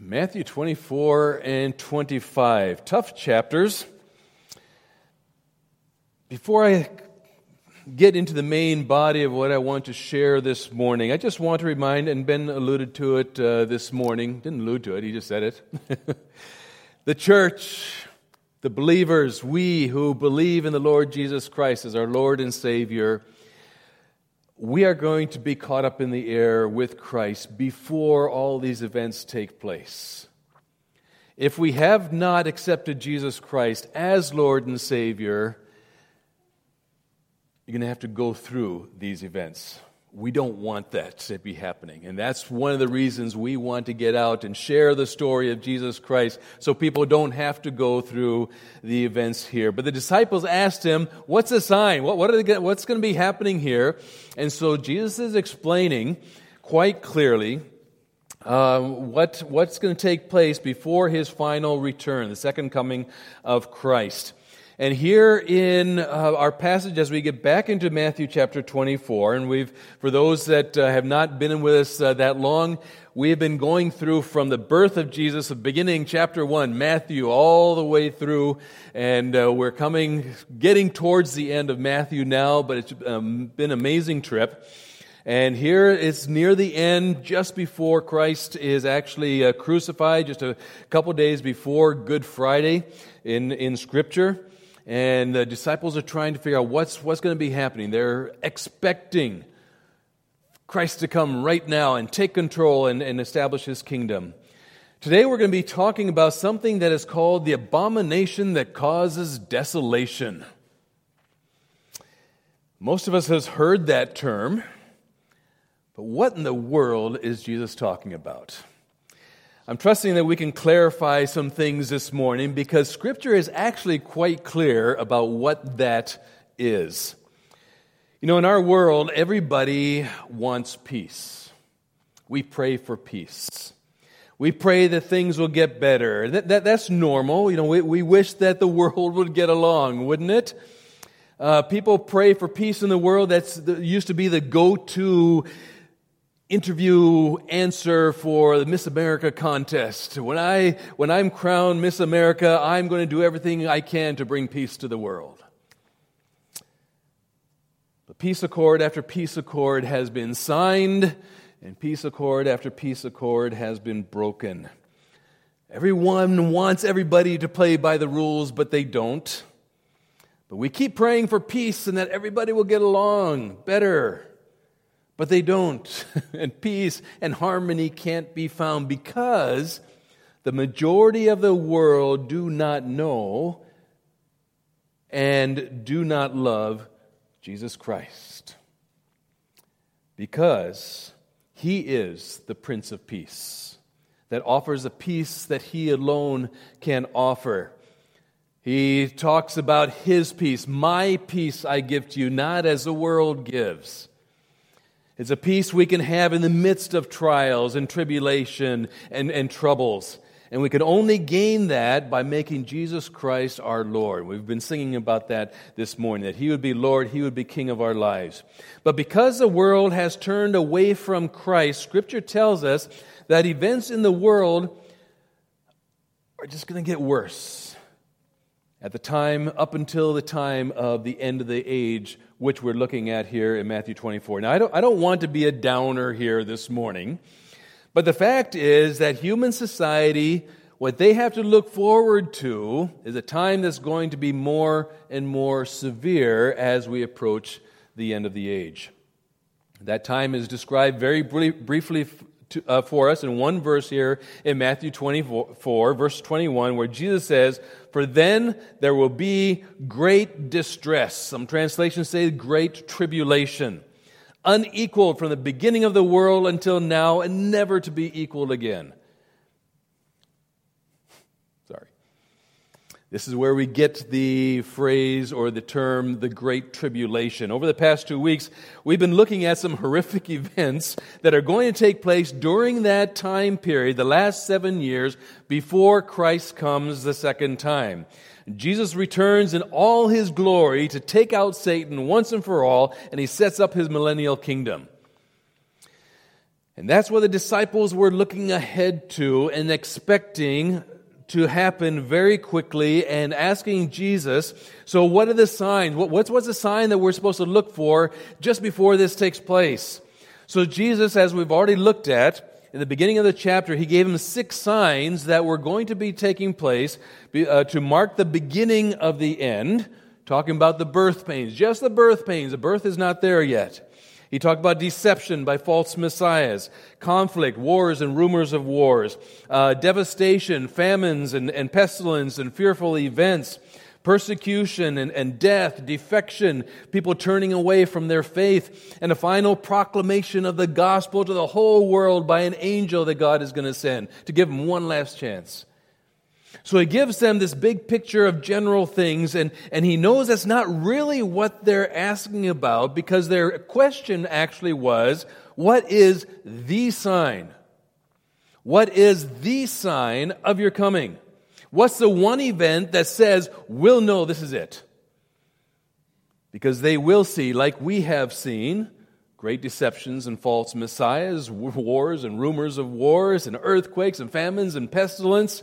Matthew 24 and 25. Tough chapters. Before I get into the main body of what I want to share this morning, I just want to remind, and Ben alluded to it uh, this morning, didn't allude to it, he just said it. the church, the believers, we who believe in the Lord Jesus Christ as our Lord and Savior, we are going to be caught up in the air with Christ before all these events take place. If we have not accepted Jesus Christ as Lord and Savior, you're going to have to go through these events. We don't want that to be happening. And that's one of the reasons we want to get out and share the story of Jesus Christ so people don't have to go through the events here. But the disciples asked him, What's the sign? What, what are they, what's going to be happening here? And so Jesus is explaining quite clearly um, what, what's going to take place before his final return, the second coming of Christ. And here in uh, our passage, as we get back into Matthew chapter 24, and we've, for those that uh, have not been with us uh, that long, we have been going through from the birth of Jesus, beginning chapter 1, Matthew, all the way through, and uh, we're coming, getting towards the end of Matthew now, but it's um, been an amazing trip. And here it's near the end, just before Christ is actually uh, crucified, just a couple days before Good Friday in, in Scripture and the disciples are trying to figure out what's, what's going to be happening. They're expecting Christ to come right now and take control and, and establish his kingdom. Today we're going to be talking about something that is called the abomination that causes desolation. Most of us has heard that term, but what in the world is Jesus talking about? I'm trusting that we can clarify some things this morning because Scripture is actually quite clear about what that is. You know, in our world, everybody wants peace. We pray for peace. We pray that things will get better. That, that, that's normal. You know, we, we wish that the world would get along, wouldn't it? Uh, people pray for peace in the world. That used to be the go to interview answer for the Miss America contest. When, I, when I'm crowned Miss America, I'm going to do everything I can to bring peace to the world. But peace accord after peace accord has been signed, and peace accord after peace accord has been broken. Everyone wants everybody to play by the rules, but they don't. But we keep praying for peace and that everybody will get along better. But they don't. and peace and harmony can't be found because the majority of the world do not know and do not love Jesus Christ. Because he is the Prince of Peace that offers a peace that he alone can offer. He talks about his peace. My peace I give to you, not as the world gives. It's a peace we can have in the midst of trials and tribulation and, and troubles. And we can only gain that by making Jesus Christ our Lord. We've been singing about that this morning, that He would be Lord, He would be King of our lives. But because the world has turned away from Christ, Scripture tells us that events in the world are just going to get worse. At the time, up until the time of the end of the age, which we're looking at here in Matthew 24. Now, I don't, I don't want to be a downer here this morning, but the fact is that human society, what they have to look forward to is a time that's going to be more and more severe as we approach the end of the age. That time is described very briefly to, uh, for us in one verse here in Matthew 24, verse 21, where Jesus says, For then there will be great distress. Some translations say great tribulation, unequaled from the beginning of the world until now, and never to be equaled again. This is where we get the phrase or the term the Great Tribulation. Over the past two weeks, we've been looking at some horrific events that are going to take place during that time period, the last seven years, before Christ comes the second time. Jesus returns in all his glory to take out Satan once and for all, and he sets up his millennial kingdom. And that's what the disciples were looking ahead to and expecting to happen very quickly and asking Jesus, so what are the signs? What's, what's the sign that we're supposed to look for just before this takes place? So Jesus, as we've already looked at, in the beginning of the chapter, he gave him six signs that were going to be taking place uh, to mark the beginning of the end, talking about the birth pains, just the birth pains. The birth is not there yet. He talked about deception by false messiahs, conflict, wars and rumors of wars, uh, devastation, famines and, and pestilence and fearful events, persecution and, and death, defection, people turning away from their faith, and a final proclamation of the gospel to the whole world by an angel that God is going to send to give them one last chance. So he gives them this big picture of general things, and, and he knows that's not really what they're asking about because their question actually was, What is the sign? What is the sign of your coming? What's the one event that says, we'll know this is it? Because they will see, like we have seen, great deceptions and false messiahs, wars and rumors of wars, and earthquakes and famines and pestilence.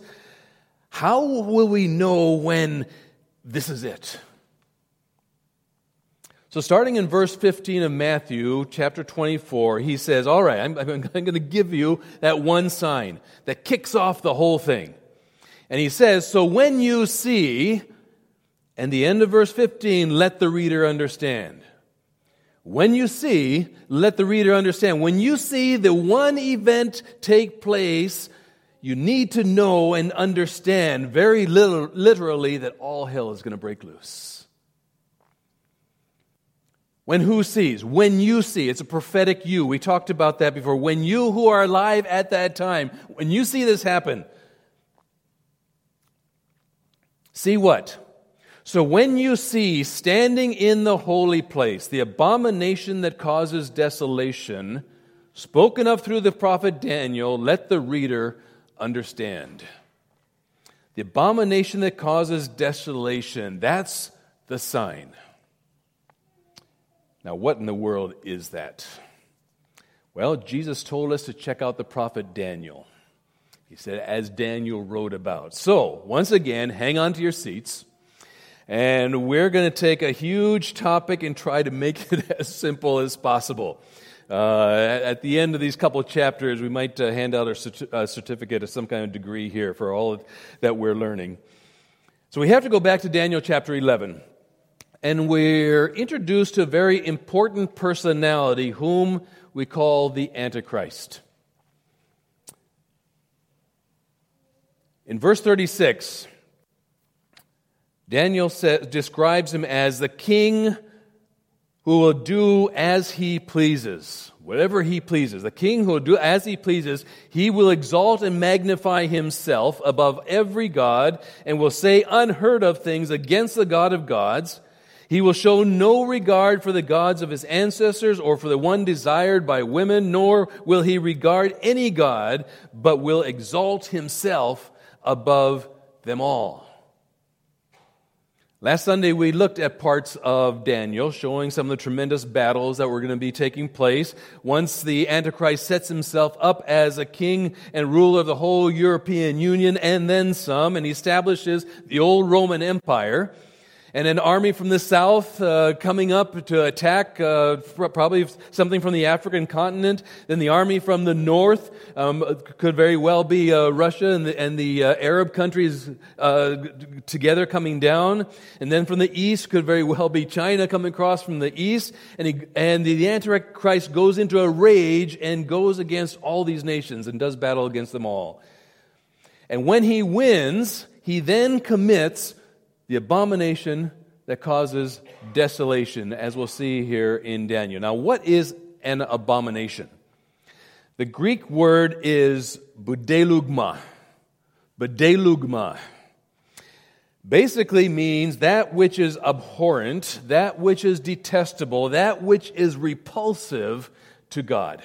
How will we know when this is it? So, starting in verse 15 of Matthew chapter 24, he says, All right, I'm, I'm going to give you that one sign that kicks off the whole thing. And he says, So when you see, and the end of verse 15, let the reader understand. When you see, let the reader understand. When you see the one event take place, you need to know and understand very little, literally that all hell is going to break loose. When who sees? When you see. It's a prophetic you. We talked about that before. When you who are alive at that time, when you see this happen, See what? So when you see standing in the holy place the abomination that causes desolation, spoken of through the prophet Daniel, let the reader understand. The abomination that causes desolation, that's the sign. Now, what in the world is that? Well, Jesus told us to check out the prophet Daniel. He said, as Daniel wrote about. So, once again, hang on to your seats. And we're going to take a huge topic and try to make it as simple as possible. Uh, at the end of these couple of chapters, we might uh, hand out a certi- certificate of some kind of degree here for all of, that we're learning. So we have to go back to Daniel chapter 11. And we're introduced to a very important personality whom we call the Antichrist. In verse 36, Daniel describes him as the king who will do as he pleases. Whatever he pleases. The king who will do as he pleases, he will exalt and magnify himself above every God and will say unheard of things against the God of gods. He will show no regard for the gods of his ancestors or for the one desired by women, nor will he regard any God, but will exalt himself above them all. Last Sunday, we looked at parts of Daniel, showing some of the tremendous battles that were going to be taking place. Once the Antichrist sets himself up as a king and ruler of the whole European Union and then some, and he establishes the old Roman Empire and an army from the south uh, coming up to attack uh, probably something from the African continent. Then the army from the north um, could very well be uh, Russia and the, and the uh, Arab countries uh, together coming down. And then from the east could very well be China coming across from the east. And, he, and the, the Antichrist goes into a rage and goes against all these nations and does battle against them all. And when he wins, he then commits the abomination that causes desolation, as we'll see here in Daniel. Now, what is an abomination? The Greek word is budelugma. Budelugma basically means that which is abhorrent, that which is detestable, that which is repulsive to God.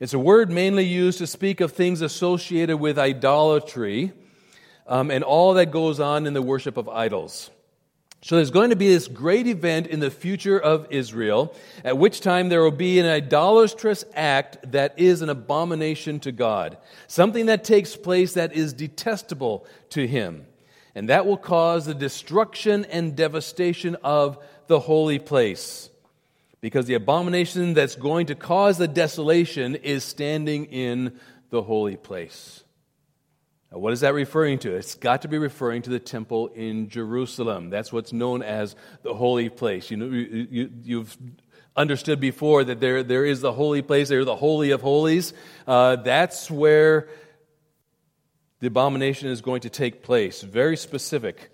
It's a word mainly used to speak of things associated with idolatry um, and all that goes on in the worship of idols. So there's going to be this great event in the future of Israel, at which time there will be an idolatrous act that is an abomination to God, something that takes place that is detestable to Him. And that will cause the destruction and devastation of the holy place. Because the abomination that's going to cause the desolation is standing in the holy place. Now, what is that referring to? It's got to be referring to the temple in Jerusalem. That's what's known as the holy place. You know, you, you, have understood before that there, there is the holy place, there's the holy of holies. Uh, that's where the abomination is going to take place. Very specific.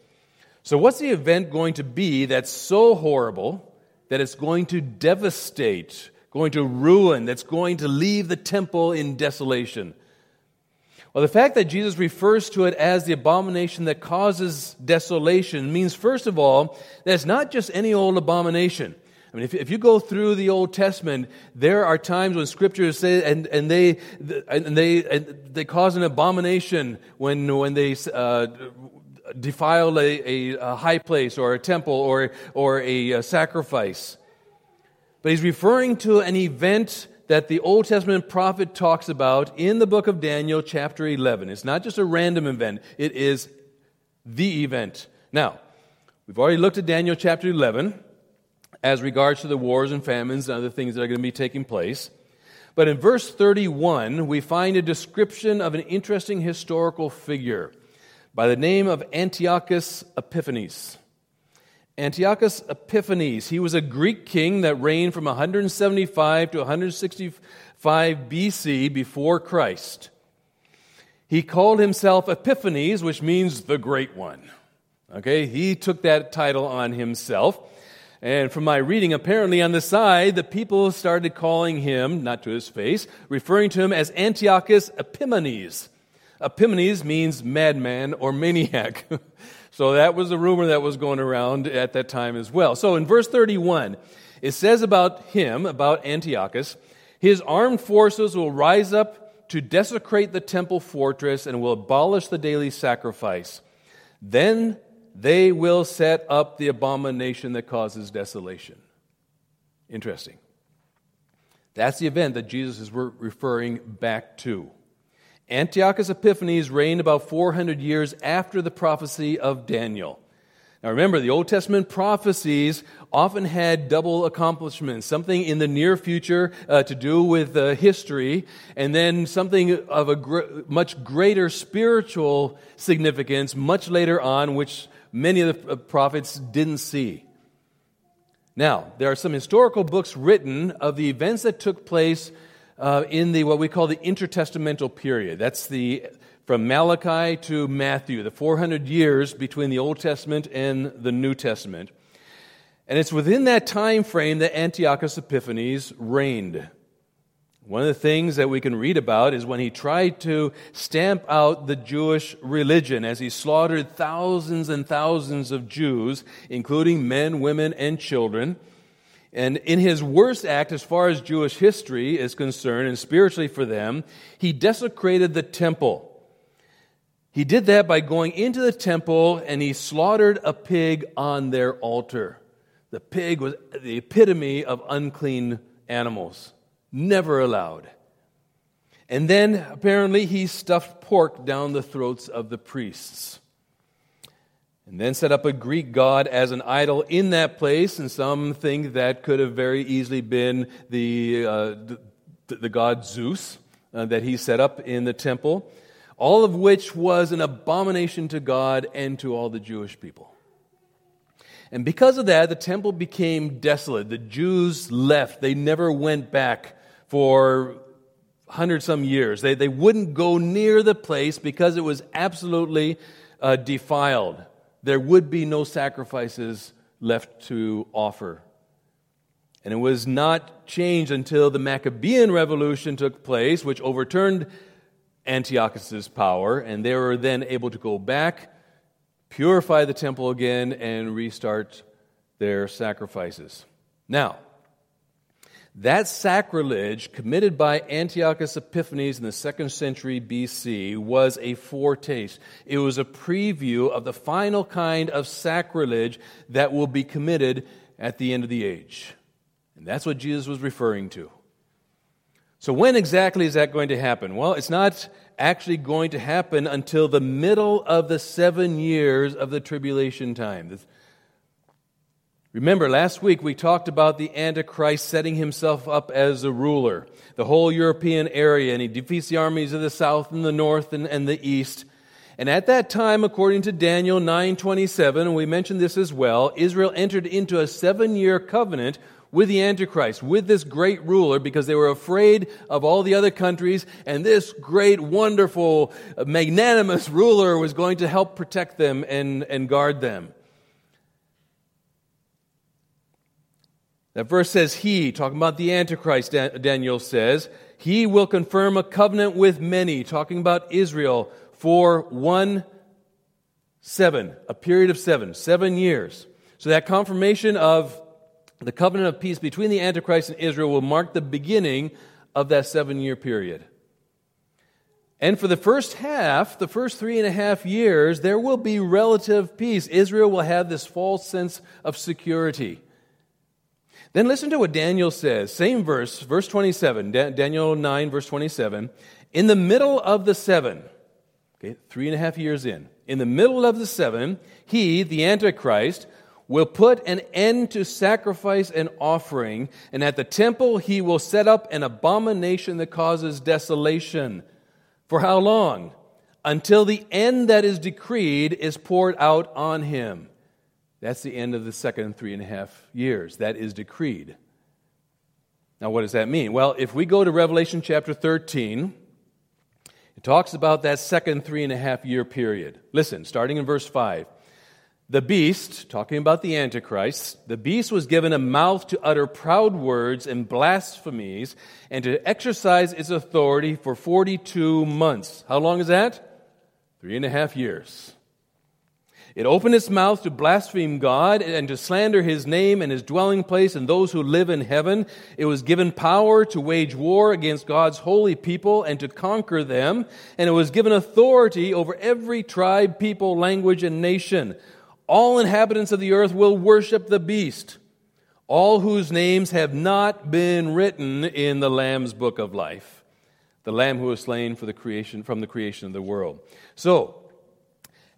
So, what's the event going to be that's so horrible that it's going to devastate, going to ruin, that's going to leave the temple in desolation? Well, the fact that Jesus refers to it as the abomination that causes desolation means, first of all, that it's not just any old abomination. I mean, if, if you go through the Old Testament, there are times when scriptures say, and, and they, and they, and they cause an abomination when, when they uh, defile a, a, a, high place or a temple or, or a, a sacrifice. But he's referring to an event that the Old Testament prophet talks about in the book of Daniel, chapter 11. It's not just a random event, it is the event. Now, we've already looked at Daniel chapter 11 as regards to the wars and famines and other things that are going to be taking place. But in verse 31, we find a description of an interesting historical figure by the name of Antiochus Epiphanes. Antiochus Epiphanes. He was a Greek king that reigned from 175 to 165 BC before Christ. He called himself Epiphanes, which means the Great One. Okay, he took that title on himself. And from my reading, apparently on the side, the people started calling him, not to his face, referring to him as Antiochus Epimanes. Epimanes means madman or maniac. So that was the rumor that was going around at that time as well. So in verse 31, it says about him, about Antiochus, his armed forces will rise up to desecrate the temple fortress and will abolish the daily sacrifice. Then they will set up the abomination that causes desolation. Interesting. That's the event that Jesus is referring back to. Antiochus Epiphanes reigned about 400 years after the prophecy of Daniel. Now remember, the Old Testament prophecies often had double accomplishments something in the near future uh, to do with uh, history, and then something of a gr- much greater spiritual significance much later on, which many of the uh, prophets didn't see. Now, there are some historical books written of the events that took place uh, in the what we call the intertestamental period. That's the from Malachi to Matthew, the 400 years between the Old Testament and the New Testament. And it's within that time frame that Antiochus Epiphanes reigned. One of the things that we can read about is when he tried to stamp out the Jewish religion as he slaughtered thousands and thousands of Jews, including men, women, and children. And in his worst act, as far as Jewish history is concerned, and spiritually for them, he desecrated the temple. He did that by going into the temple and he slaughtered a pig on their altar. The pig was the epitome of unclean animals, never allowed. And then apparently he stuffed pork down the throats of the priests and then set up a Greek god as an idol in that place, and some think that could have very easily been the, uh, the, the, god Zeus uh, that he set up in the temple, all of which was an abomination to God and to all the Jewish people. And because of that, the temple became desolate. The Jews left. They never went back for hundred some years. They, they wouldn't go near the place because it was absolutely uh, defiled there would be no sacrifices left to offer. And it was not changed until the Maccabean revolution took place, which overturned Antiochus's power, and they were then able to go back, purify the temple again, and restart their sacrifices. Now, That sacrilege committed by Antiochus Epiphanes in the second century BC was a foretaste. It was a preview of the final kind of sacrilege that will be committed at the end of the age. And that's what Jesus was referring to. So, when exactly is that going to happen? Well, it's not actually going to happen until the middle of the seven years of the tribulation time. Remember, last week we talked about the Antichrist setting himself up as a ruler, the whole European area, and he defeats the armies of the south and the north and, and the east. And at that time, according to Daniel 9:27, and we mentioned this as well, Israel entered into a seven-year covenant with the Antichrist, with this great ruler, because they were afraid of all the other countries, and this great, wonderful, magnanimous ruler was going to help protect them and, and guard them. That verse says, He, talking about the Antichrist, Daniel says, He will confirm a covenant with many, talking about Israel, for one seven, a period of seven, seven years. So that confirmation of the covenant of peace between the Antichrist and Israel will mark the beginning of that seven year period. And for the first half, the first three and a half years, there will be relative peace. Israel will have this false sense of security. Then listen to what Daniel says. Same verse, verse 27, Daniel 9, verse 27. In the middle of the seven, okay, three and a half years in, in the middle of the seven, he, the Antichrist, will put an end to sacrifice and offering, and at the temple he will set up an abomination that causes desolation. For how long? Until the end that is decreed is poured out on him. That's the end of the second three and a half years. That is decreed. Now, what does that mean? Well, if we go to Revelation chapter 13, it talks about that second three and a half year period. Listen, starting in verse 5. The beast, talking about the Antichrist, the beast was given a mouth to utter proud words and blasphemies and to exercise its authority for 42 months. How long is that? Three and a half years. It opened its mouth to blaspheme God and to slander his name and his dwelling place and those who live in heaven. It was given power to wage war against God's holy people and to conquer them. And it was given authority over every tribe, people, language, and nation. All inhabitants of the earth will worship the beast, all whose names have not been written in the Lamb's book of life. The Lamb who was slain for the creation, from the creation of the world. So,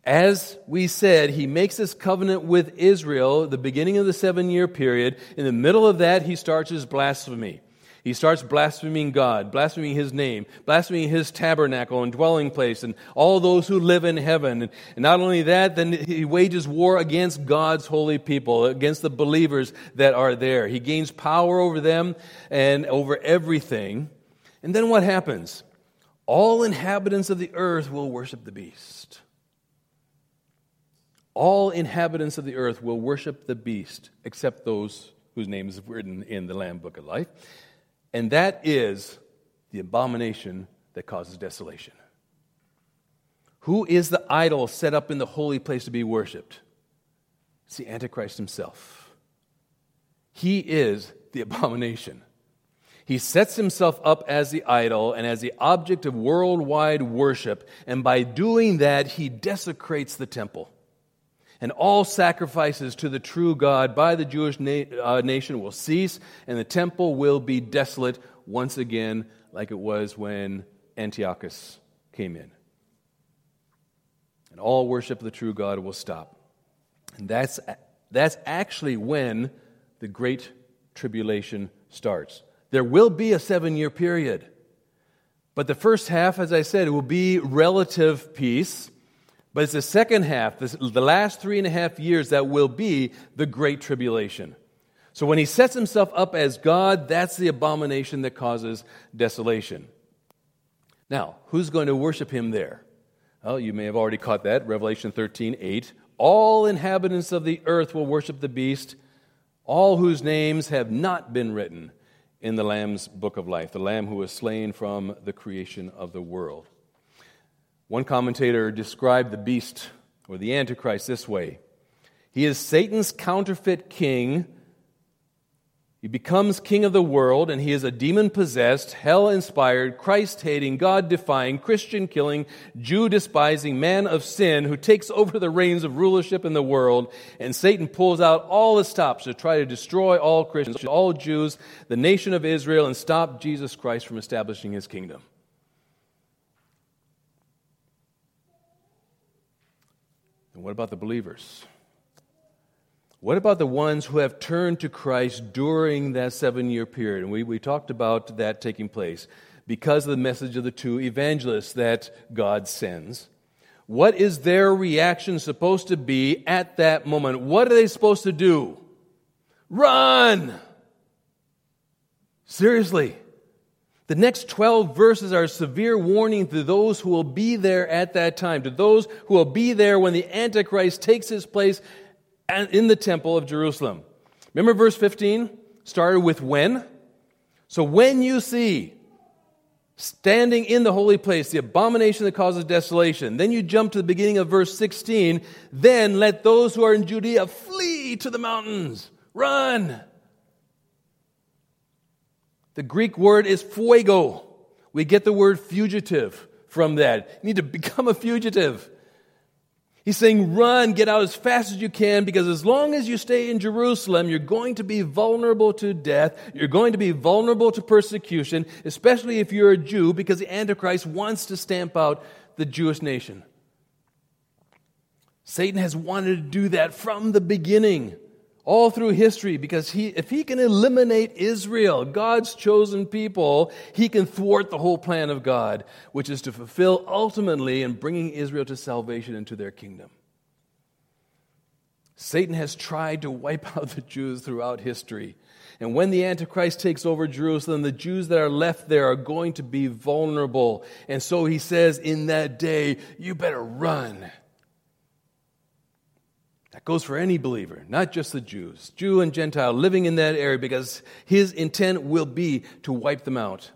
as we said, he makes this covenant with Israel the beginning of the seven year period. In the middle of that, he starts his blasphemy. He starts blaspheming God, blaspheming his name, blaspheming his tabernacle and dwelling place, and all those who live in heaven. And not only that, then he wages war against God's holy people, against the believers that are there. He gains power over them and over everything. And then what happens? All inhabitants of the earth will worship the beast all inhabitants of the earth will worship the beast, except those whose names are written in the Lamb Book of Life. And that is the abomination that causes desolation. Who is the idol set up in the holy place to be worshiped? It's the Antichrist himself. He is the abomination. He sets himself up as the idol and as the object of worldwide worship, and by doing that, he desecrates the temple and all sacrifices to the true God by the Jewish na- uh, nation will cease, and the temple will be desolate once again, like it was when Antiochus came in. And all worship of the true God will stop. And that's, that's actually when the Great Tribulation starts. There will be a seven year period. But the first half, as I said, will be relative peace. But it's the second half, the last three and a half years, that will be the Great Tribulation. So when he sets himself up as God, that's the abomination that causes desolation. Now, who's going to worship him there? Well, you may have already caught that. Revelation 13, 8. All inhabitants of the earth will worship the beast, all whose names have not been written in the Lamb's book of life, the Lamb who was slain from the creation of the world. One commentator described the beast or the Antichrist this way He is Satan's counterfeit king He becomes king of the world, and he is a demon possessed, hell inspired, Christ hating, God defying, Christian killing, Jew despising man of sin who takes over the reins of rulership in the world. And Satan pulls out all the stops to try to destroy all Christians, all Jews, the nation of Israel, and stop Jesus Christ from establishing his kingdom. What about the believers? What about the ones who have turned to Christ during that seven year period? And we, we talked about that taking place because of the message of the two evangelists that God sends. What is their reaction supposed to be at that moment? What are they supposed to do? Run! Seriously. The next 12 verses are a severe warning to those who will be there at that time, to those who will be there when the Antichrist takes his place in the temple of Jerusalem. Remember verse 15? Started with when? So when you see standing in the holy place the abomination that causes desolation, then you jump to the beginning of verse 16, then let those who are in Judea flee to the mountains. Run. The Greek word is pheugo. We get the word fugitive from that. You need to become a fugitive. He's saying, run, get out as fast as you can, because as long as you stay in Jerusalem, you're going to be vulnerable to death. You're going to be vulnerable to persecution, especially if you're a Jew, because the Antichrist wants to stamp out the Jewish nation. Satan has wanted to do that from the beginning all through history because he, if he can eliminate Israel, God's chosen people, he can thwart the whole plan of God, which is to fulfill ultimately in bringing Israel to salvation into their kingdom. Satan has tried to wipe out the Jews throughout history. And when the Antichrist takes over Jerusalem, the Jews that are left there are going to be vulnerable. And so he says, in that day, you better run. That goes for any believer, not just the Jews, Jew and Gentile living in that area, because his intent will be to wipe them out.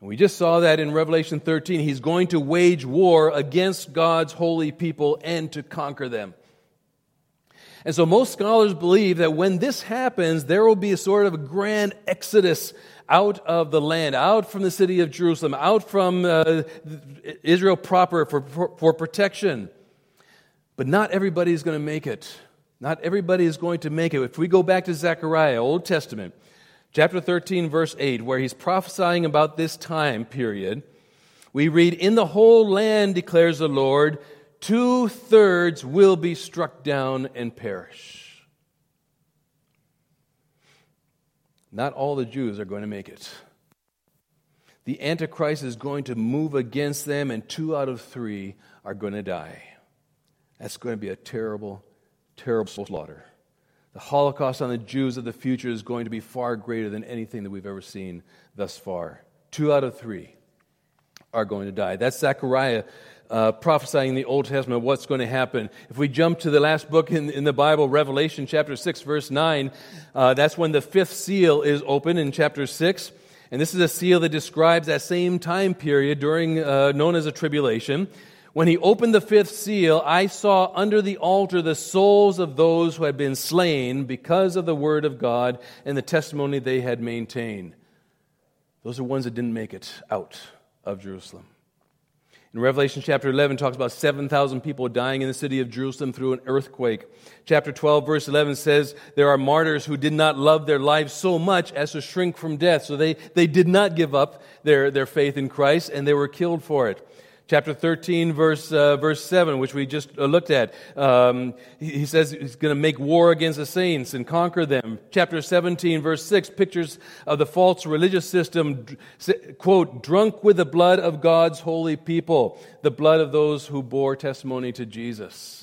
And we just saw that in Revelation 13. He's going to wage war against God's holy people and to conquer them. And so most scholars believe that when this happens, there will be a sort of a grand exodus out of the land, out from the city of Jerusalem, out from uh, Israel proper for, for, for protection. But not everybody is going to make it. Not everybody is going to make it. If we go back to Zechariah, Old Testament, chapter 13, verse 8, where he's prophesying about this time period, we read, In the whole land, declares the Lord, two thirds will be struck down and perish. Not all the Jews are going to make it. The Antichrist is going to move against them, and two out of three are going to die. That's going to be a terrible, terrible slaughter. The Holocaust on the Jews of the future is going to be far greater than anything that we've ever seen thus far. Two out of three are going to die. That's Zechariah uh, prophesying in the Old Testament what's going to happen. If we jump to the last book in, in the Bible, Revelation chapter 6, verse 9, uh, that's when the fifth seal is open in chapter 6. And this is a seal that describes that same time period during uh, known as a tribulation. When he opened the fifth seal, I saw under the altar the souls of those who had been slain because of the word of God and the testimony they had maintained. Those are ones that didn't make it out of Jerusalem. In Revelation chapter 11 talks about 7,000 people dying in the city of Jerusalem through an earthquake. Chapter 12 verse 11 says there are martyrs who did not love their lives so much as to shrink from death. So they, they did not give up their, their faith in Christ and they were killed for it. Chapter 13, verse, uh, verse 7, which we just uh, looked at. Um, he, he says he's going to make war against the saints and conquer them. Chapter 17, verse 6, pictures of the false religious system, quote, drunk with the blood of God's holy people, the blood of those who bore testimony to Jesus.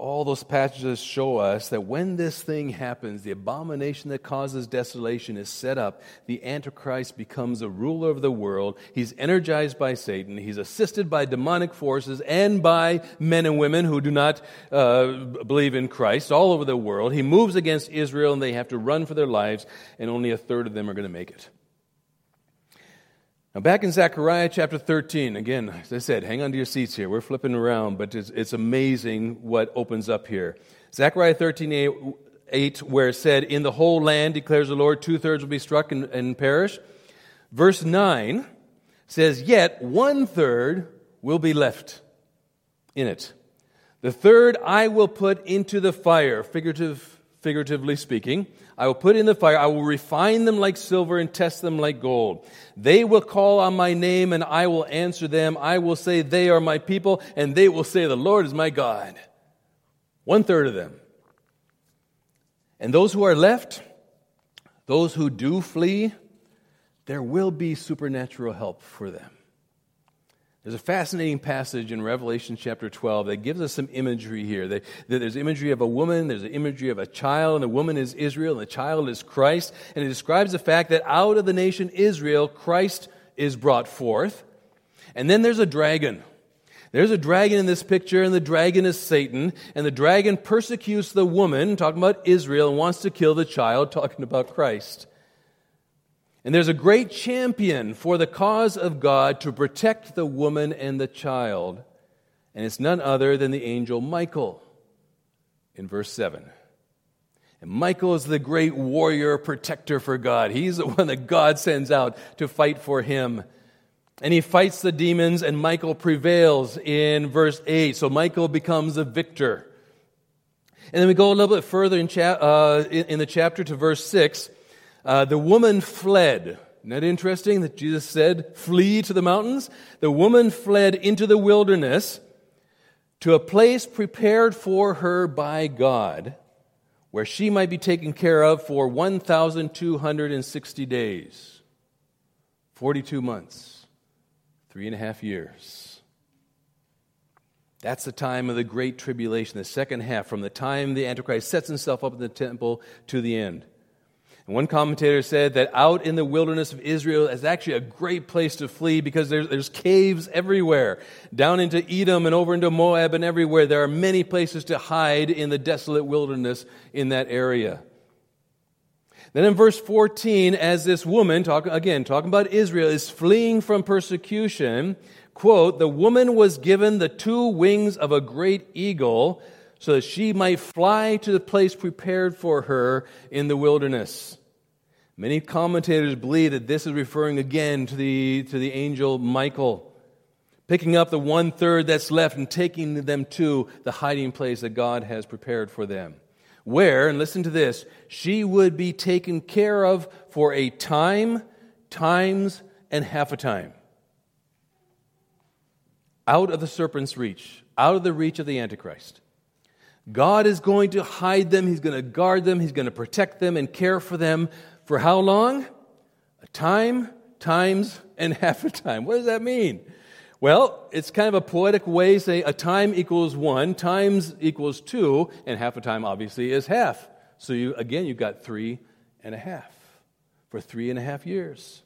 All those passages show us that when this thing happens, the abomination that causes desolation is set up, the Antichrist becomes a ruler of the world. He's energized by Satan, he's assisted by demonic forces and by men and women who do not uh, believe in Christ all over the world. He moves against Israel, and they have to run for their lives, and only a third of them are going to make it. Now, back in Zechariah chapter 13, again, as I said, hang on to your seats here. We're flipping around, but it's, it's amazing what opens up here. Zechariah 13, 8, where it said, In the whole land, declares the Lord, two thirds will be struck and, and perish. Verse 9 says, Yet one third will be left in it. The third I will put into the fire, figurative, figuratively speaking. I will put in the fire. I will refine them like silver and test them like gold. They will call on my name and I will answer them. I will say they are my people and they will say the Lord is my God. One third of them. And those who are left, those who do flee, there will be supernatural help for them. There's a fascinating passage in Revelation chapter 12 that gives us some imagery here. There's imagery of a woman, there's an imagery of a child, and the woman is Israel, and the child is Christ. And it describes the fact that out of the nation Israel, Christ is brought forth. And then there's a dragon. There's a dragon in this picture, and the dragon is Satan. And the dragon persecutes the woman, talking about Israel, and wants to kill the child, talking about Christ. And there's a great champion for the cause of God to protect the woman and the child. And it's none other than the angel Michael in verse 7. And Michael is the great warrior protector for God. He's the one that God sends out to fight for him. And he fights the demons, and Michael prevails in verse 8. So Michael becomes a victor. And then we go a little bit further in, cha- uh, in, in the chapter to verse 6. Uh, the woman fled. Isn't that interesting that Jesus said, Flee to the mountains? The woman fled into the wilderness to a place prepared for her by God, where she might be taken care of for 1,260 days, 42 months, three and a half years. That's the time of the great tribulation, the second half, from the time the Antichrist sets himself up in the temple to the end. One commentator said that out in the wilderness of Israel is actually a great place to flee because there's, there's caves everywhere. Down into Edom and over into Moab and everywhere. There are many places to hide in the desolate wilderness in that area. Then in verse 14, as this woman, talk, again, talking about Israel, is fleeing from persecution, quote, the woman was given the two wings of a great eagle so that she might fly to the place prepared for her in the wilderness. Many commentators believe that this is referring again to the, to the angel Michael, picking up the one third that's left and taking them to the hiding place that God has prepared for them. Where, and listen to this, she would be taken care of for a time, times, and half a time. Out of the serpent's reach, out of the reach of the Antichrist. God is going to hide them, He's going to guard them, He's going to protect them and care for them for how long? A time, times, and half a time. What does that mean? Well, it's kind of a poetic way to say a time equals one, times equals two, and half a time obviously is half. So you again you've got three and a half for three and a half years.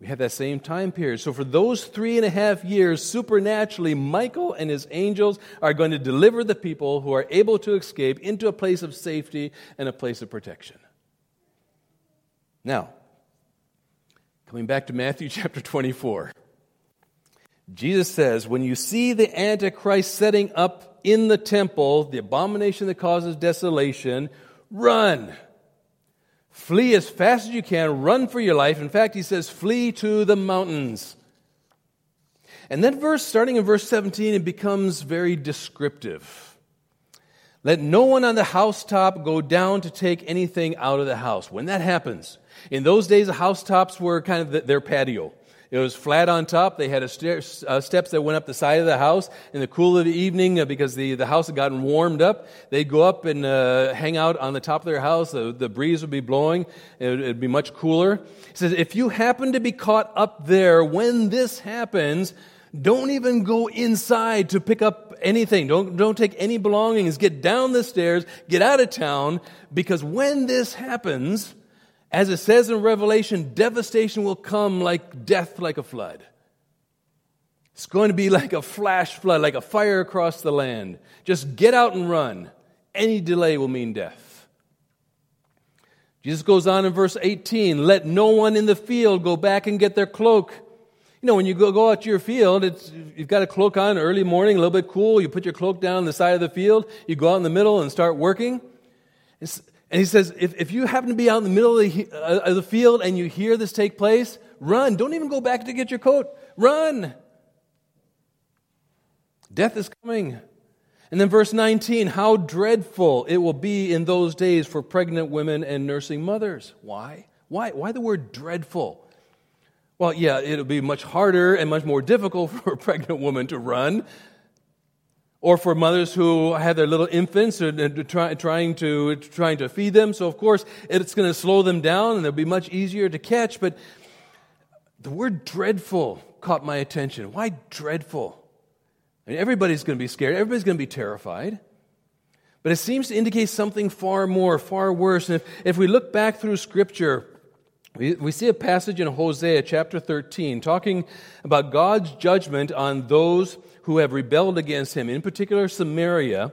We have that same time period. So, for those three and a half years, supernaturally, Michael and his angels are going to deliver the people who are able to escape into a place of safety and a place of protection. Now, coming back to Matthew chapter 24, Jesus says, When you see the Antichrist setting up in the temple, the abomination that causes desolation, run. Flee as fast as you can, run for your life. In fact, he says, flee to the mountains. And then verse starting in verse 17 it becomes very descriptive. Let no one on the housetop go down to take anything out of the house. When that happens, in those days, the housetops were kind of their patio. It was flat on top. They had a stair, uh, steps that went up the side of the house. In the cool of the evening, uh, because the, the house had gotten warmed up, they'd go up and uh, hang out on the top of their house. The, the breeze would be blowing. It would it'd be much cooler. He says, if you happen to be caught up there when this happens, don't even go inside to pick up anything. Don't, don't take any belongings. Get down the stairs. Get out of town. Because when this happens, as it says in Revelation, devastation will come like death, like a flood. It's going to be like a flash flood, like a fire across the land. Just get out and run. Any delay will mean death. Jesus goes on in verse 18 let no one in the field go back and get their cloak. You know, when you go, go out to your field, it's, you've got a cloak on early morning, a little bit cool. You put your cloak down on the side of the field. You go out in the middle and start working. And he says, if, if you happen to be out in the middle of the, uh, of the field and you hear this take place, run. Don't even go back to get your coat. Run. Death is coming. And then verse 19, how dreadful it will be in those days for pregnant women and nursing mothers. Why? Why, why the word dreadful? Well, yeah, it'll be much harder and much more difficult for a pregnant woman to run or for mothers who have their little infants and try, trying, to, trying to feed them. So, of course, it's going to slow them down and they'll be much easier to catch. But the word dreadful caught my attention. Why dreadful? I mean, everybody's going to be scared, everybody's going to be terrified. But it seems to indicate something far more, far worse. And if, if we look back through Scripture, we, we see a passage in Hosea chapter 13 talking about God's judgment on those who have rebelled against him, in particular Samaria.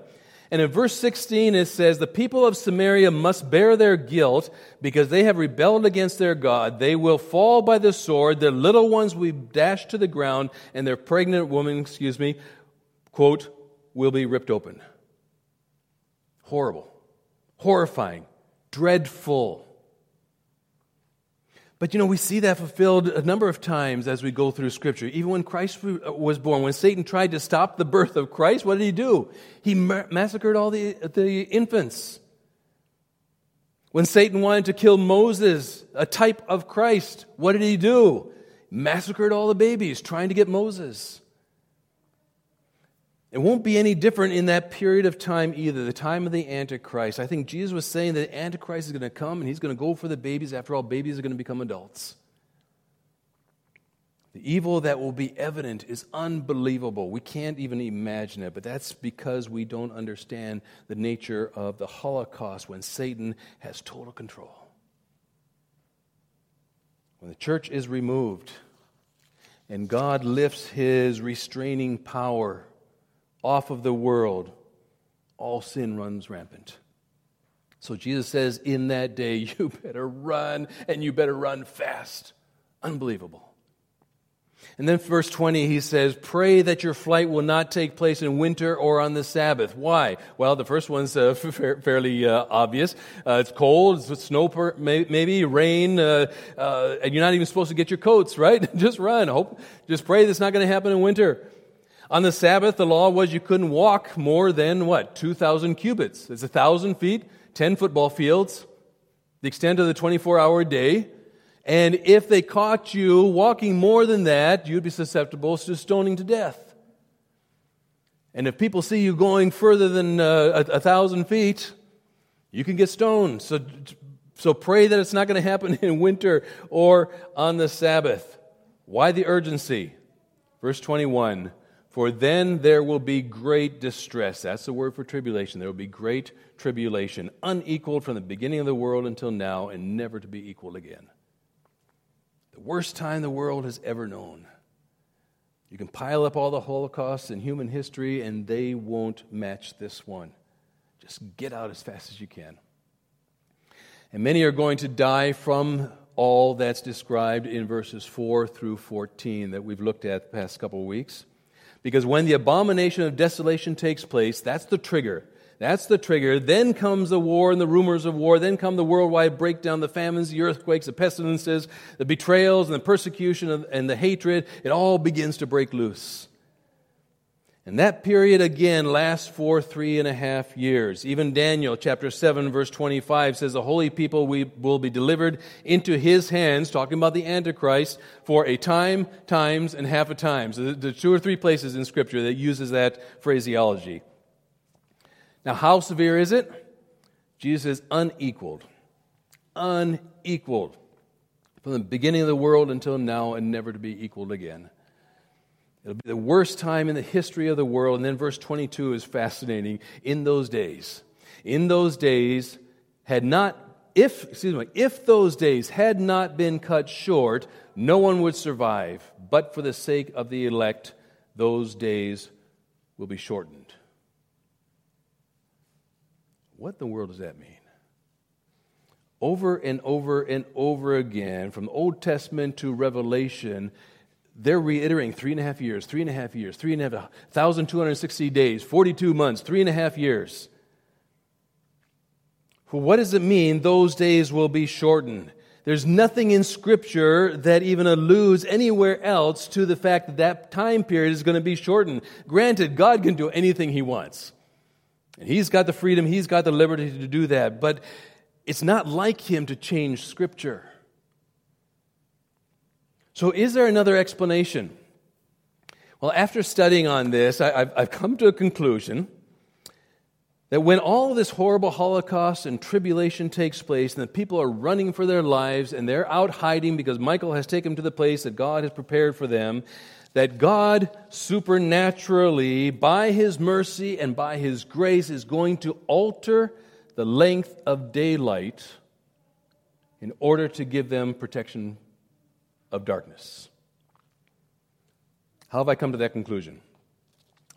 And in verse 16, it says, The people of Samaria must bear their guilt because they have rebelled against their God. They will fall by the sword. Their little ones will be dashed to the ground, and their pregnant woman, excuse me, quote, will be ripped open. Horrible, horrifying, dreadful. But you know, we see that fulfilled a number of times as we go through Scripture. Even when Christ uh, was born, when Satan tried to stop the birth of Christ, what did he do? He massacred all the, the infants. When Satan wanted to kill Moses, a type of Christ, what did he do? Massacred all the babies trying to get Moses. It won't be any different in that period of time either, the time of the Antichrist. I think Jesus was saying that Antichrist is going to come and he's going to go for the babies. After all, babies are going to become adults. The evil that will be evident is unbelievable. We can't even imagine it, but that's because we don't understand the nature of the Holocaust when Satan has total control. When the church is removed and God lifts his restraining power off of the world, all sin runs rampant. So Jesus says, In that day, you better run, and you better run fast. Unbelievable. And then verse 20, he says, Pray that your flight will not take place in winter or on the Sabbath. Why? Well, the first one's uh, fairly uh, obvious. Uh, it's cold, it's snow, per- maybe rain, uh, uh, and you're not even supposed to get your coats, right? just run. Hope, just pray that's not going to happen in winter. On the Sabbath, the law was you couldn't walk more than what? 2,000 cubits. It's 1,000 feet, 10 football fields, the extent of the 24 hour day. And if they caught you walking more than that, you'd be susceptible to stoning to death. And if people see you going further than uh, a, a thousand feet, you can get stoned. So, so pray that it's not going to happen in winter or on the Sabbath. Why the urgency? Verse 21 for then there will be great distress. That's the word for tribulation. There will be great tribulation, unequaled from the beginning of the world until now, and never to be equaled again. The worst time the world has ever known. You can pile up all the holocausts in human history, and they won't match this one. Just get out as fast as you can. And many are going to die from all that's described in verses 4 through 14 that we've looked at the past couple of weeks. Because when the abomination of desolation takes place, that's the trigger. That's the trigger. Then comes the war and the rumors of war. Then come the worldwide breakdown, the famines, the earthquakes, the pestilences, the betrayals, and the persecution and the hatred. It all begins to break loose. And that period again lasts for three and a half years. Even Daniel chapter 7 verse 25 says the holy people we will be delivered into his hands, talking about the Antichrist, for a time, times, and half a time. So the two or three places in scripture that uses that phraseology. Now how severe is it? Jesus is unequaled. Unequaled. From the beginning of the world until now and never to be equaled again. It'll be the worst time in the history of the world. And then verse 22 is fascinating. In those days, in those days, had not, if, excuse me, if those days had not been cut short, no one would survive. But for the sake of the elect, those days will be shortened. What in the world does that mean? Over and over and over again, from the Old Testament to Revelation, they're reiterating three and a half years, three and a half years, three and a half, 1,260 days, 42 months, three and a half years. Well, what does it mean, those days will be shortened? There's nothing in Scripture that even alludes anywhere else to the fact that that time period is going to be shortened. Granted, God can do anything He wants. And He's got the freedom, He's got the liberty to do that. But it's not like Him to change Scripture. So, is there another explanation? Well, after studying on this, I, have come to a conclusion that when all this horrible Holocaust and tribulation takes place, and the people are running for their lives, and they're out hiding because Michael has taken them to the place that God has prepared for them, that God supernaturally, by His mercy and by His grace, is going to alter the length of daylight in order to give them protection of darkness. How have I come to that conclusion?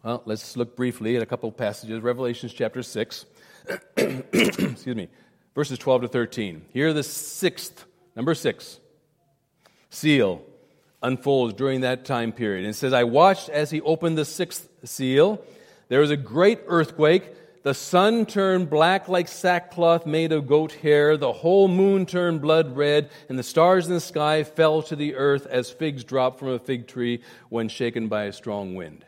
Well, let's look briefly at a couple passages. Revelations chapter 6, excuse me, verses 12 to 13. Here, the sixth, number six, seal unfolds during that time period. And it says, I watched as he opened the sixth seal. There was a great earthquake. The sun turned black like sackcloth made of goat hair. The whole moon turned blood red, and the stars in the sky fell to the earth as figs drop from a fig tree when shaken by a strong wind.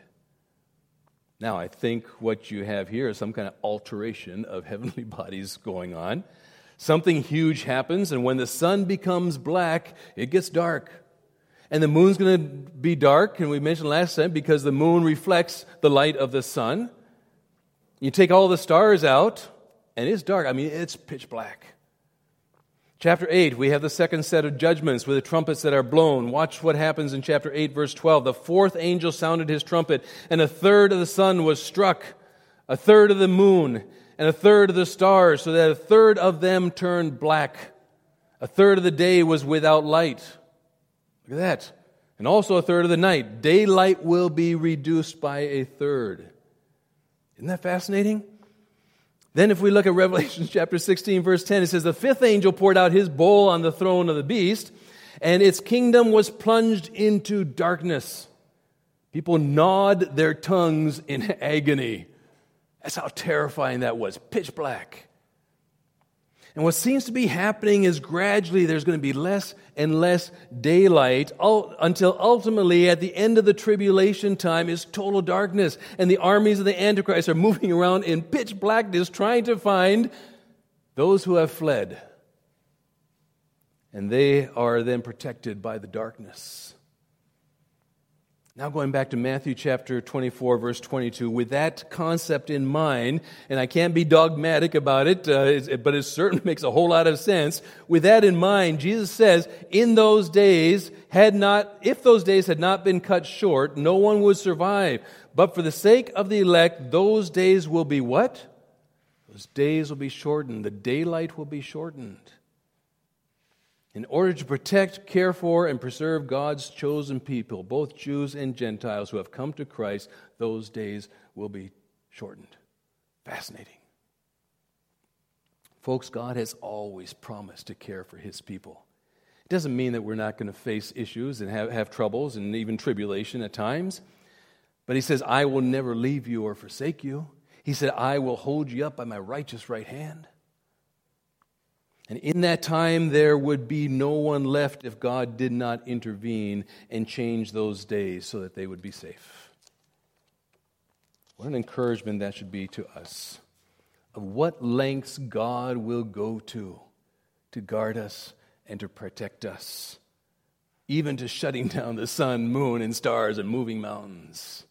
Now, I think what you have here is some kind of alteration of heavenly bodies going on. Something huge happens, and when the sun becomes black, it gets dark. And the moon's going to be dark, and we mentioned last time, because the moon reflects the light of the sun. You take all the stars out, and it's dark. I mean, it's pitch black. Chapter 8, we have the second set of judgments with the trumpets that are blown. Watch what happens in chapter 8, verse 12. The fourth angel sounded his trumpet, and a third of the sun was struck, a third of the moon, and a third of the stars, so that a third of them turned black. A third of the day was without light. Look at that. And also a third of the night. Daylight will be reduced by a third. Isn't that fascinating? Then, if we look at Revelation chapter 16, verse 10, it says, The fifth angel poured out his bowl on the throne of the beast, and its kingdom was plunged into darkness. People gnawed their tongues in agony. That's how terrifying that was. Pitch black. And what seems to be happening is gradually there's going to be less and less daylight until ultimately, at the end of the tribulation time, is total darkness. And the armies of the Antichrist are moving around in pitch blackness trying to find those who have fled. And they are then protected by the darkness. Now, going back to Matthew chapter 24, verse 22, with that concept in mind, and I can't be dogmatic about it, uh, but it certainly makes a whole lot of sense. With that in mind, Jesus says, in those days, had not, if those days had not been cut short, no one would survive. But for the sake of the elect, those days will be what? Those days will be shortened. The daylight will be shortened. In order to protect, care for, and preserve God's chosen people, both Jews and Gentiles who have come to Christ, those days will be shortened. Fascinating. Folks, God has always promised to care for his people. It doesn't mean that we're not going to face issues and have, have troubles and even tribulation at times. But he says, I will never leave you or forsake you. He said, I will hold you up by my righteous right hand. And in that time, there would be no one left if God did not intervene and change those days so that they would be safe. What an encouragement that should be to us of what lengths God will go to to guard us and to protect us, even to shutting down the sun, moon, and stars and moving mountains.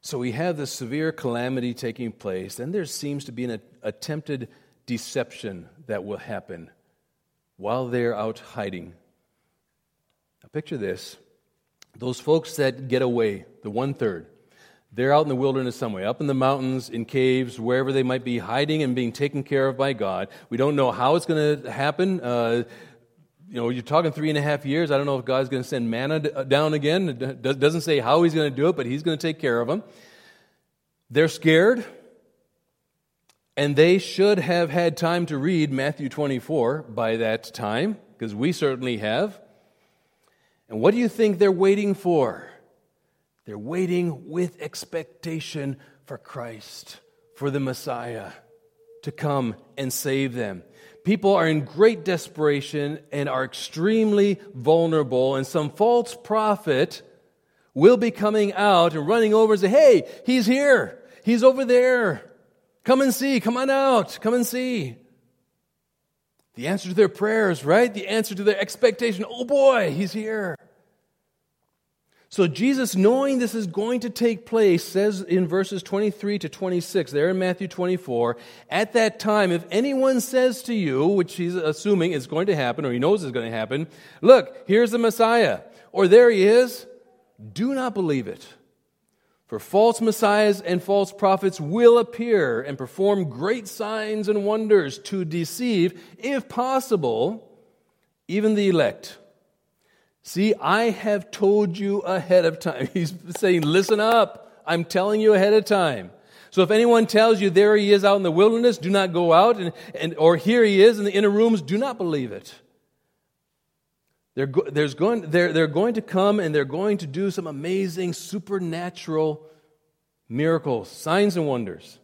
So we have this severe calamity taking place, and there seems to be an attempted deception that will happen while they're out hiding. Now, picture this those folks that get away, the one third, they're out in the wilderness somewhere, up in the mountains, in caves, wherever they might be hiding and being taken care of by God. We don't know how it's going to happen. Uh, you know, you're talking three and a half years. I don't know if God's going to send manna down again. It doesn't say how He's going to do it, but He's going to take care of them. They're scared. And they should have had time to read Matthew 24 by that time, because we certainly have. And what do you think they're waiting for? They're waiting with expectation for Christ, for the Messiah. to come and save them. People are in great desperation and are extremely vulnerable, and some false prophet will be coming out and running over and say, Hey, he's here. He's over there. Come and see. Come on out. Come and see. The answer to their prayers, right? The answer to their expectation. Oh boy, he's here. So Jesus, knowing this is going to take place, says in verses 23 to 26, there in Matthew 24, at that time, if anyone says to you, which he's assuming is going to happen, or he knows is going to happen, look, here's the Messiah, or there he is, do not believe it. For false messiahs and false prophets will appear and perform great signs and wonders to deceive, if possible, even the elect. See, I have told you ahead of time. He's saying, listen up. I'm telling you ahead of time. So if anyone tells you there he is out in the wilderness, do not go out, and, and, or here he is in the inner rooms, do not believe it. They're, go, there's going, they're, they're going to come and they're going to do some amazing supernatural miracles, signs, and wonders.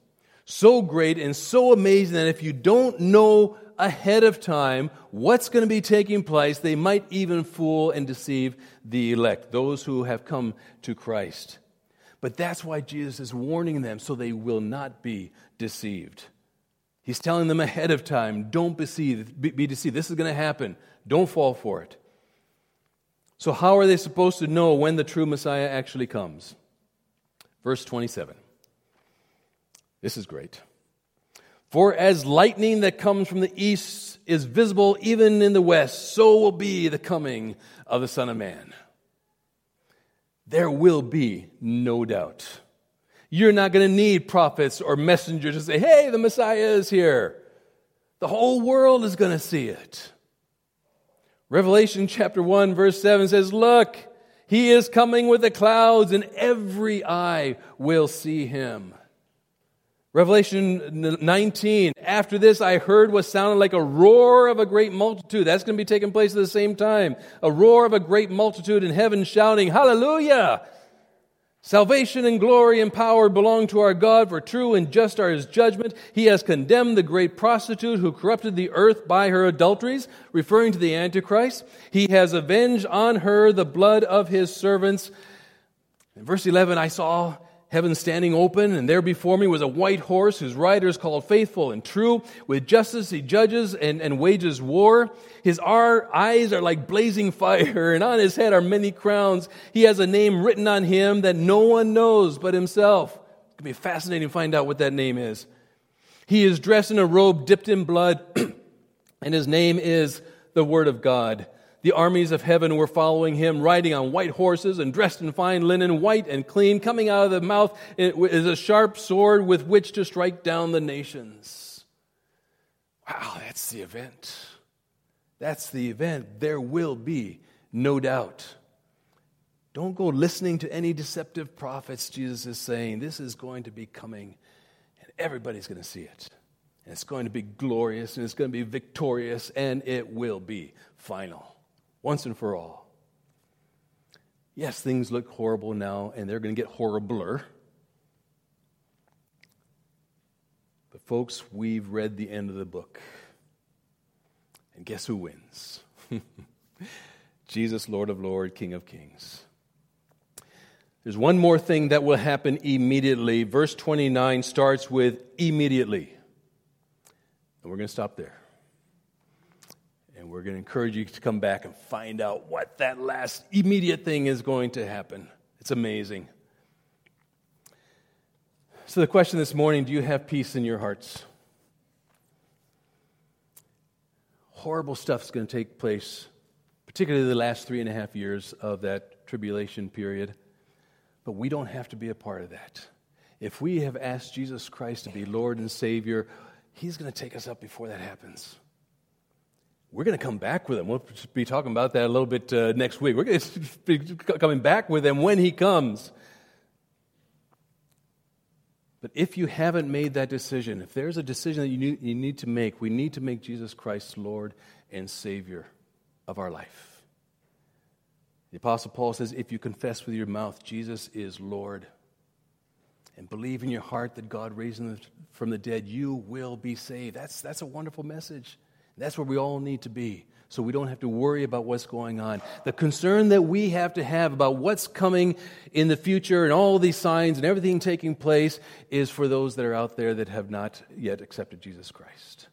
So great and so amazing that if you don't know ahead of time what's going to be taking place, they might even fool and deceive the elect, those who have come to Christ. But that's why Jesus is warning them so they will not be deceived. He's telling them ahead of time don't be deceived. Be deceived. This is going to happen. Don't fall for it. So, how are they supposed to know when the true Messiah actually comes? Verse 27. This is great. For as lightning that comes from the east is visible even in the west, so will be the coming of the Son of Man. There will be no doubt. You're not going to need prophets or messengers to say, hey, the Messiah is here. The whole world is going to see it. Revelation chapter 1, verse 7 says, Look, he is coming with the clouds, and every eye will see him. Revelation 19, after this I heard what sounded like a roar of a great multitude. That's going to be taking place at the same time. A roar of a great multitude in heaven shouting, Hallelujah! Salvation and glory and power belong to our God, for true and just are his judgment. He has condemned the great prostitute who corrupted the earth by her adulteries, referring to the Antichrist. He has avenged on her the blood of his servants. In verse 11, I saw heaven standing open, and there before me was a white horse whose rider is called Faithful and True. With justice he judges and, and wages war. His eyes are like blazing fire, and on his head are many crowns. He has a name written on him that no one knows but himself. It's going to be fascinating to find out what that name is. He is dressed in a robe dipped in blood, and his name is the Word of God. The armies of heaven were following him, riding on white horses and dressed in fine linen, white and clean. Coming out of the mouth is a sharp sword with which to strike down the nations. Wow, that's the event. That's the event. There will be no doubt. Don't go listening to any deceptive prophets, Jesus is saying. This is going to be coming, and everybody's going to see it. And it's going to be glorious, and it's going to be victorious, and it will be final once and for all. Yes, things look horrible now, and they're going to get horribler. But, folks, we've read the end of the book. And guess who wins? Jesus, Lord of Lords, King of Kings. There's one more thing that will happen immediately. Verse 29 starts with immediately. And we're going to stop there. And we're going to encourage you to come back and find out what that last immediate thing is going to happen. It's amazing. So, the question this morning do you have peace in your hearts? Horrible stuff is going to take place, particularly the last three and a half years of that tribulation period. But we don't have to be a part of that. If we have asked Jesus Christ to be Lord and Savior, He's going to take us up before that happens we're going to come back with him. We'll be talking about that a little bit uh, next week. We're going to be coming back with him when he comes. But if you haven't made that decision, if there's a decision that you need, you need to make, we need to make Jesus Christ Lord and Savior of our life. The Apostle Paul says, if you confess with your mouth Jesus is Lord and believe in your heart that God raised him from the dead, you will be saved. That's, that's a wonderful message. That's where we all need to be so we don't have to worry about what's going on. The concern that we have to have about what's coming in the future and all these signs and everything taking place is for those that are out there that have not yet accepted Jesus Christ.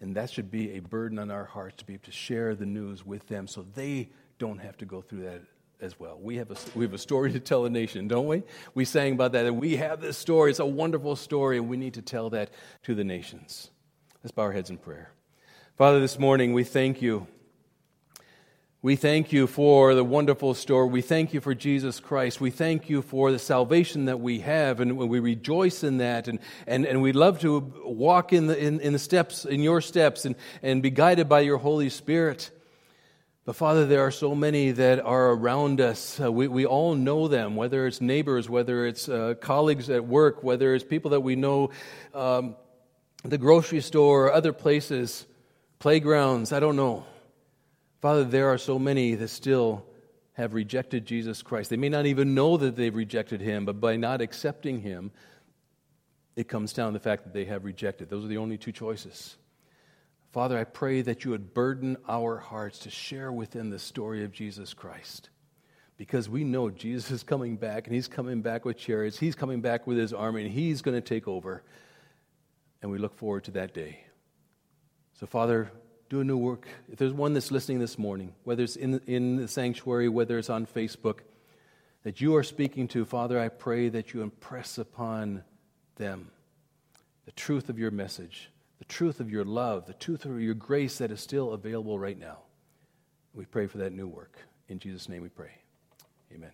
And that should be a burden on our hearts to be able to share the news with them so they don't have to go through that as well. We have a, we have a story to tell a nation, don't we? We sang about that, and we have this story. It's a wonderful story, and we need to tell that to the nations. Let's bow our heads in prayer. Father, this morning we thank you. We thank you for the wonderful story. We thank you for Jesus Christ. We thank you for the salvation that we have, and we rejoice in that. And, and, and we love to walk in the, in, in the steps, in your steps, and, and be guided by your Holy Spirit. But Father, there are so many that are around us. Uh, we, we all know them, whether it's neighbors, whether it's uh, colleagues at work, whether it's people that we know, um, the grocery store, other places playgrounds, I don't know. Father, there are so many that still have rejected Jesus Christ. They may not even know that they've rejected him, but by not accepting him, it comes down to the fact that they have rejected. Those are the only two choices. Father, I pray that you would burden our hearts to share within the story of Jesus Christ. Because we know Jesus is coming back, and he's coming back with chariots, he's coming back with his army, and he's going to take over. And we look forward to that day. So, Father, do a new work. If there's one that's listening this morning, whether it's in, in the sanctuary, whether it's on Facebook, that you are speaking to, Father, I pray that you impress upon them the truth of your message, the truth of your love, the truth of your grace that is still available right now. We pray for that new work. In Jesus' name we pray. Amen.